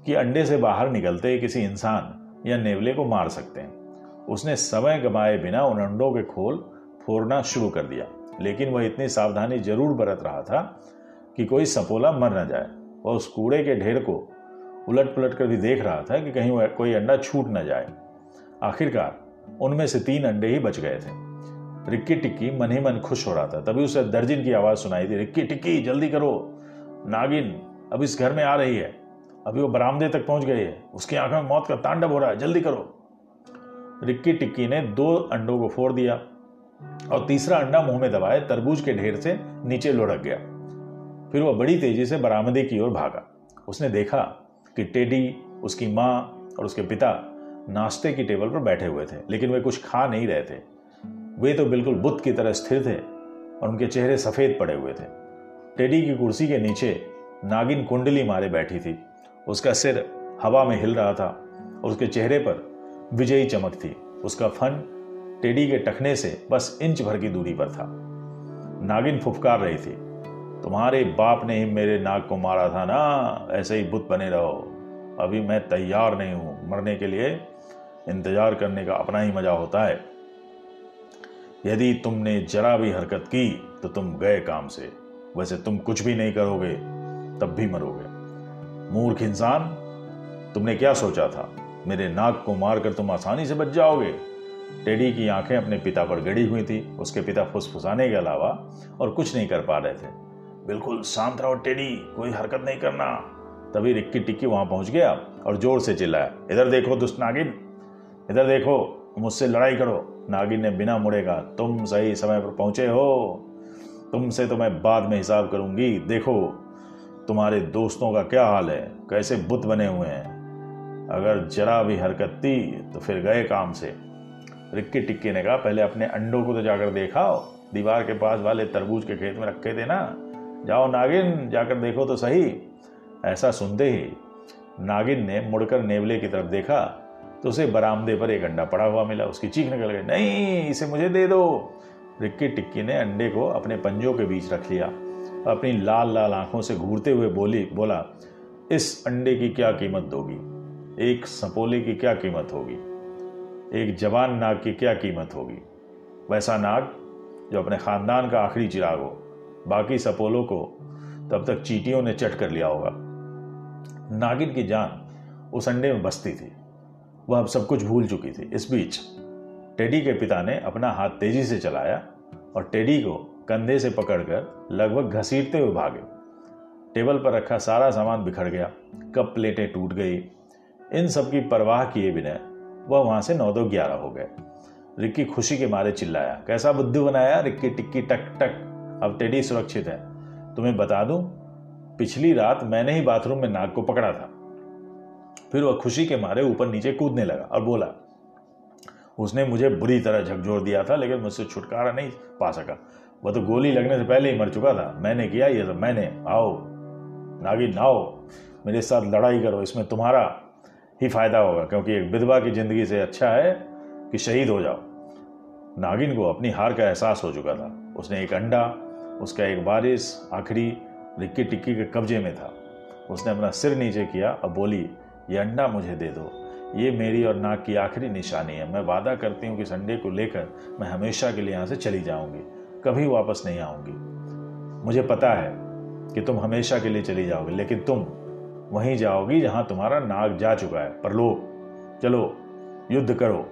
कि अंडे से बाहर निकलते किसी इंसान या नेवले को मार सकते हैं। उसने समय गमाए बिना उन अंडों के खोल फोड़ना शुरू कर दिया, लेकिन वह इतनी सावधानी ज़रूर बरत रहा था कि कोई सपोला मर ना जाए। वह उस कूड़े के ढेर को उलट पुलट कर भी देख रहा था कि कहीं कोई अंडा छूट ना जाए। आखिरकार उनमें से तीन अंडे ही बच गए थे। रिक्की टिक्की मन ही मन खुश हो रहा था। तभी उसे दर्जिन की आवाज़ सुनाई थी रिक्की टिक्की, जल्दी करो। नागिन, अब इस घर में आ रही है। अभी वो बरामदे तक पहुँच गई है। उसकी आँखों में मौत का तांडव हो रहा है। जल्दी करो। रिक्की टिक्की ने दो अंडों को फोड़ दिया और तीसरा अंडा मुँह में दबाए, तरबूज के ढेर से नीचे लुढ़क गया। फिर वह बड़ी तेज़ी से बरामदे की ओर भागा। उसने देखा कि टेडी, उसकी माँ और उसके पिता नाश्ते की टेबल पर बैठे हुए थे, लेकिन वे कुछ खा नहीं रहे थे। वे तो बिल्कुल बुद्ध की तरह स्थिर थे और उनके चेहरे सफ़ेद पड़े हुए थे। टेडी की कुर्सी के नीचे नागिन कुंडली मारे बैठी थी। उसका सिर हवा में हिल रहा था और उसके चेहरे पर विजयी चमक थी। उसका फन टेडी के टखने से बस इंच भर की दूरी पर था। नागिन फुफकार रही थी। तुम्हारे बाप ने ही मेरे नाक को मारा था ना, ऐसे ही बुत बने रहो। अभी मैं तैयार नहीं हूँ। मरने के लिए इंतज़ार करने का अपना ही मज़ा होता है। यदि तुमने जरा भी हरकत की तो तुम गए काम से। वैसे तुम कुछ भी नहीं करोगे, तब भी मरोगे। मूर्ख इंसान, तुमने क्या सोचा था? मेरे नाक को मारकर तुम आसानी से बच जाओगे। टेडी की आँखें अपने पिता पर गड़ी हुई थी। उसके पिता फुसफुसाने के अलावा और कुछ नहीं कर पा रहे थे। बिल्कुल शांत रहो, टेडी, कोई हरकत नहीं करना। तभी रिक्की टिक्की वहाँ पहुँच गया और ज़ोर से चिल्लाया, इधर देखो दुष्ट नागिन, इधर देखो, मुझसे लड़ाई करो, नागिन ने बिना मुड़े कहा, तुम सही समय पर पहुँचे हो, तुमसे तो मैं बाद में हिसाब करूँगी, देखो, तुम्हारे दोस्तों का क्या हाल है, कैसे बुत बने हुए हैं, अगर जरा भी हरकत थी तो फिर गए काम से। रिक्की टिक्की ने कहा, पहले अपने अंडों को तो जाकर देखाओ, दीवार के पास वाले तरबूज के खेत में रखे थे ना जाओ नागिन, जाकर देखो तो सही। ऐसा सुनते ही नागिन ने मुड़कर नेवले की तरफ़ देखा तो उसे बरामदे पर एक अंडा पड़ा हुआ मिला। उसकी चीख निकल गई। नहीं, इसे मुझे दे दो। रिक्की टिक्की ने अंडे को अपने पंजों के बीच रख लिया। अपनी लाल लाल आँखों से घूरते हुए बोली, बोला, इस अंडे की क्या कीमत दोगी? एक सपोले की क्या कीमत होगी? एक जवान नाग की क्या कीमत होगी? वैसा नाग जो अपने खानदान का आखिरी चिराग हो। बाकी सपोलों को तब तक चीटियों ने चट कर लिया होगा। नागिन की जान उस अंडे में बसती थी। वह अब सब कुछ भूल चुकी थी। इस बीच टेडी के पिता ने अपना हाथ तेज़ी से चलाया और टेडी को कंधे से पकड़कर लगभग घसीटते हुए भागे। टेबल पर रखा सारा सामान बिखर गया। कप प्लेटें टूट गई। इन सब की परवाह किए बिना वह वहाँ से नौ दो ग्यारह हो गए। रिक्की खुशी के मारे चिल्लाया, कैसा बुद्धू बनाया रिक्की टिक्की टक टक। अब टेडी सुरक्षित है। तुम्हें बता दूँ, पिछली रात मैंने ही बाथरूम में नाग को पकड़ा था। फिर वह खुशी के मारे ऊपर नीचे कूदने लगा और बोला, उसने मुझे बुरी तरह झकझोर दिया था, लेकिन मुझसे छुटकारा नहीं पा सका। वह तो गोली लगने से पहले ही मर चुका था। मैंने किया ये सब। मैंने, आओ नागिन आओ मेरे साथ लड़ाई करो। इसमें तुम्हारा ही फ़ायदा होगा, क्योंकि एक विधवा की ज़िंदगी से अच्छा है कि शहीद हो जाओ। नागिन को अपनी हार का एहसास हो चुका था। उसने एक अंडा उसका एक बारिश आखिरी रिक्की टिक्की के कब्जे में था। उसने अपना सिर नीचे किया और बोली, ये अंडा मुझे दे दो। ये मेरी और नाक की आखिरी निशानी है। मैं वादा करती हूँ कि संडे को लेकर मैं हमेशा के लिए यहाँ से चली जाऊँगी। कभी वापस नहीं आऊँगी। मुझे पता है कि तुम हमेशा के लिए चली जाओगे, लेकिन तुम वहीं जाओगी जहाँ तुम्हारा नाग जा चुका है। पर लो, चलो, युद्ध करो।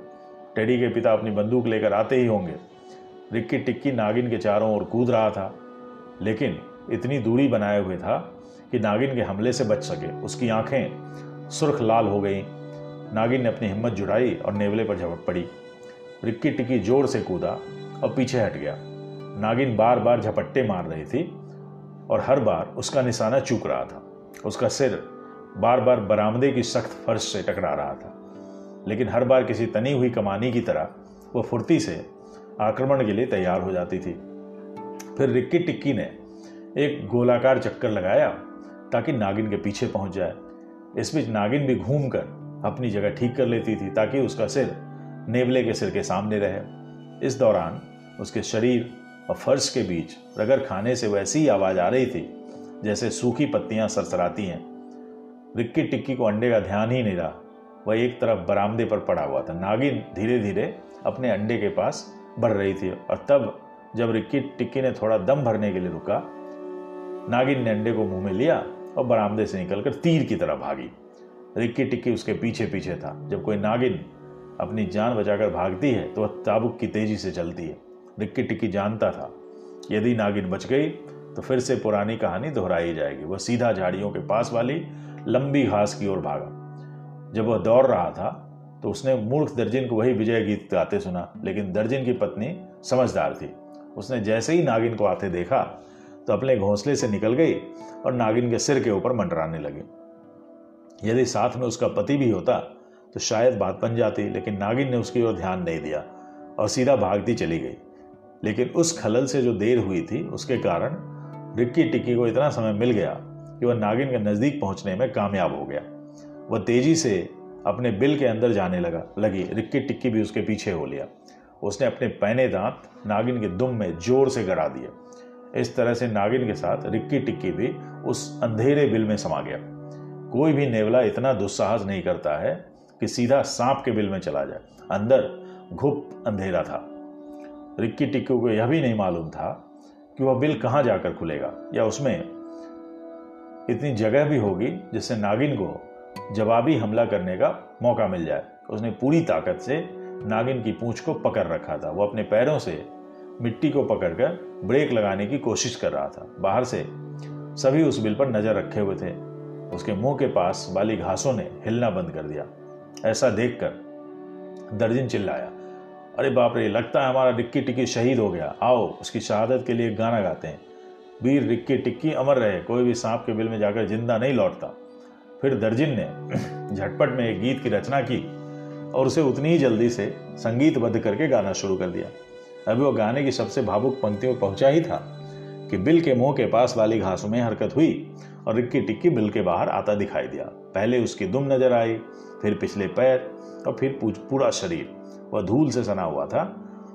टेडी के पिता अपनी बंदूक लेकर आते ही होंगे। रिक्की टिक्की नागिन के चारों ओर कूद रहा था, लेकिन इतनी दूरी बनाए हुए था कि नागिन के हमले से बच सके। उसकी आँखें सुर्ख लाल हो गईं। नागिन ने अपनी हिम्मत जुटाई और नेवले पर झपट पड़ी। रिक्की टिक्की ज़ोर से कूदा और पीछे हट गया। नागिन बार बार झपट्टे मार रही थी और हर बार उसका निशाना चूक रहा था। उसका सिर बार बार बरामदे की सख्त फर्श से टकरा रहा था। लेकिन हर बार किसी तनी हुई कमानी की तरह वह फुर्ती से आक्रमण के लिए तैयार हो जाती थी। फिर रिक्की टिक्की ने एक गोलाकार चक्कर लगाया ताकि नागिन के पीछे पहुँच जाए। इस बीच नागिन भी घूमकर अपनी जगह ठीक कर लेती थी ताकि उसका सिर नेवले के सिर के सामने रहे। इस दौरान उसके शरीर और फर्श के बीच रगर खाने से वैसी ही आवाज़ आ रही थी, जैसे सूखी पत्तियाँ सरसराती हैं। रिक्की टिक्की को अंडे का ध्यान ही नहीं रहा। वह एक तरफ़ बरामदे पर पड़ा हुआ था। नागिन धीरे धीरे अपने अंडे के पास बढ़ रही थी और तब जब रिक्की टिक्की ने थोड़ा दम भरने के लिए रुका, नागिन ने अंडे को मुँह में लिया और बरामदे से निकलकर तीर की तरह भागी। रिक्की टिक्की उसके पीछे पीछे था। जब कोई नागिन अपनी जान बचाकर भागती है तो वह ताबुक की तेज़ी से चलती है। रिक्की टिक्की जानता था, यदि नागिन बच गई तो फिर से पुरानी कहानी दोहराई जाएगी। वह सीधा झाड़ियों के पास वाली लंबी घास की ओर भागा। जब वह दौड़ रहा था तो उसने मूर्ख दर्जिन को वही विजय गीत गाते सुना, लेकिन दर्जिन की पत्नी समझदार थी। उसने जैसे ही नागिन को आते देखा तो अपने घोंसले से निकल गई और नागिन के सिर के ऊपर मंडराने लगी। यदि साथ में उसका पति भी होता तो शायद बात बन जाती, लेकिन नागिन ने उसकी ओर ध्यान नहीं दिया और सीधा भागती चली गई। लेकिन उस खलल से जो देर हुई थी, उसके कारण रिक्की टिक्की को इतना समय मिल गया कि वह नागिन के नज़दीक पहुँचने में कामयाब हो गया। वह तेज़ी से अपने बिल के अंदर जाने लगा। लगी, रिक्की टिक्की भी उसके पीछे हो लिया। उसने अपने पहने दांत नागिन के दुम में ज़ोर से गड़ा दिए। इस तरह से नागिन के साथ रिक्की टिक्की भी उस अंधेरे बिल में समा गया। कोई भी नेवला इतना दुस्साहस नहीं करता है कि सीधा सांप के बिल में चला जाए। अंदर घुप अंधेरा था। रिक्की टिक्की को यह भी नहीं मालूम था कि वह बिल कहाँ जाकर खुलेगा, या उसमें इतनी जगह भी होगी जिससे नागिन को जवाबी हमला करने का मौका मिल जाए। उसने पूरी ताकत से नागिन की पूंछ को पकड़ रखा था। वो अपने पैरों से मिट्टी को पकड़कर ब्रेक लगाने की कोशिश कर रहा था। बाहर से सभी उस बिल पर नज़र रखे हुए थे। उसके मुँह के पास वाली घासों ने हिलना बंद कर दिया। ऐसा देखकर दर्जन चिल्लाया, अरे बाप रे, लगता है हमारा रिक्की टिक्की शहीद हो गया। आओ, उसकी शहादत के लिए गाना गाते हैं। वीर रिक्की टिक्की अमर रहे, कोई भी सांप के बिल में जाकर ज़िंदा नहीं लौटता। फिर दर्जिन ने झटपट में एक गीत की रचना की और उसे उतनी ही जल्दी से संगीतबद्ध करके गाना शुरू कर दिया। अभी वो गाने की सबसे भावुक पंक्तियों पहुँचा ही था कि बिल के मुँह के पास वाली घासों में हरकत हुई और रिक्की टिक्की बिल के बाहर आता दिखाई दिया। पहले उसकी दुम नज़र आई, फिर पिछले पैर और फिर पूरा शरीर। वह धूल से सना हुआ था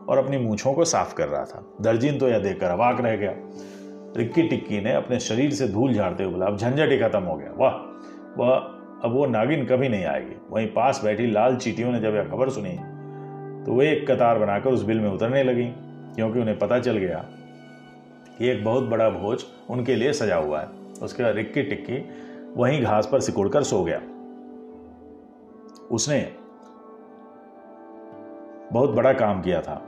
और अपनी मूछों को साफ़ कर रहा था। दर्जिन तो यह देखकर अवाक रह गया। रिक्की टिक्की ने अपने शरीर से धूल झाड़ते हुए बोला अब झंझट ही खत्म हो गया। वाह! वह अब वो नागिन कभी नहीं आएगी। वहीं पास बैठी लाल चीटियों ने जब यह खबर सुनी तो वे एक कतार बनाकर उस बिल में उतरने लगी, क्योंकि उन्हें पता चल गया कि एक बहुत बड़ा भोज उनके लिए सजा हुआ है। उसके बाद रिक्की टिक्की वहीं घास पर सिकुड़कर सो गया। उसने बहुत बड़ा काम किया था।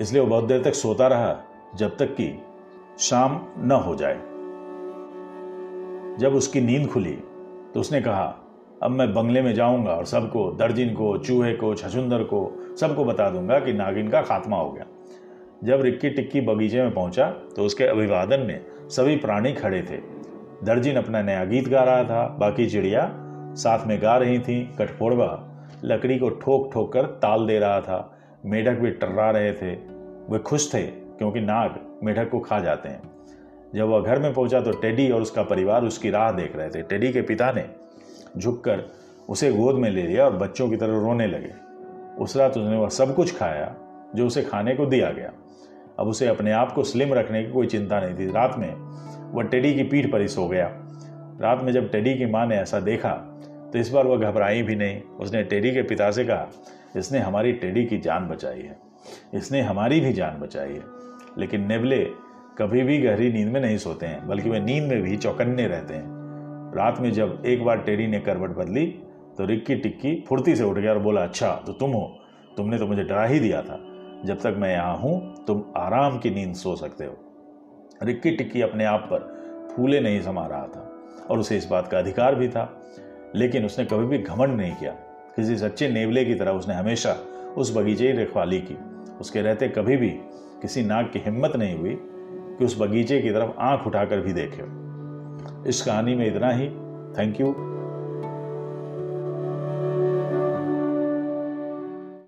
इसलिए वो बहुत देर तक सोता रहा, जब तक कि शाम न हो जाए। जब उसकी नींद खुली तो उसने कहा, अब मैं बंगले में जाऊँगा और सबको, दर्जिन को, चूहे को, छछुंदर को, सबको बता दूँगा कि नागिन का खात्मा हो गया। जब रिक्की टिक्की बगीचे में पहुँचा तो उसके अभिवादन में सभी प्राणी खड़े थे। दर्जिन अपना नया गीत गा रहा था, बाकी चिड़िया साथ में गा रही थी, कठफोड़वा, लकड़ी को ठोक ठोक कर ताल दे रहा था। मेढक भी टर्रा रहे थे। वे खुश थे, क्योंकि नाग मेढक को खा जाते हैं। जब वह घर में पहुँचा तो टेडी और उसका परिवार उसकी राह देख रहे थे। टेडी के पिता ने झुककर उसे गोद में ले लिया और बच्चों की तरह रोने लगे। उस रात उसने वह सब कुछ खाया, जो उसे खाने को दिया गया। अब उसे अपने आप को स्लिम रखने की कोई चिंता नहीं थी। रात में वह टेडी की पीठ पर ही सो गया। रात में जब टेडी की माँ ने ऐसा देखा तो इस बार वह घबराई भी नहीं। उसने टेडी के पिता से कहा, इसने हमारी टेडी की जान बचाई है। इसने हमारी भी जान बचाई है। लेकिन नेबले कभी भी गहरी नींद में नहीं सोते हैं, बल्कि वे नींद में भी चौकन्ने रहते हैं। रात में जब एक बार टेडी ने करवट बदली तो रिक्की टिक्की फुर्ती से उठ गया और बोला अच्छा तो तुम हो। तुमने तो मुझे डरा ही दिया था। जब तक मैं यहाँ हूँ, तुम आराम की नींद सो सकते हो। रिक्की टिक्की अपने आप पर फूले नहीं समा रहा था, और उसे इस बात का अधिकार भी था, लेकिन उसने कभी भी घमंड नहीं किया। किसी सच्चे नेवले की तरह उसने हमेशा उस बगीचे की रखवाली की। उसके रहते कभी भी किसी नाग की हिम्मत नहीं हुई कि उस बगीचे की तरफ़ आँख उठाकर भी देखे। इस कहानी में इतना ही। Thank you.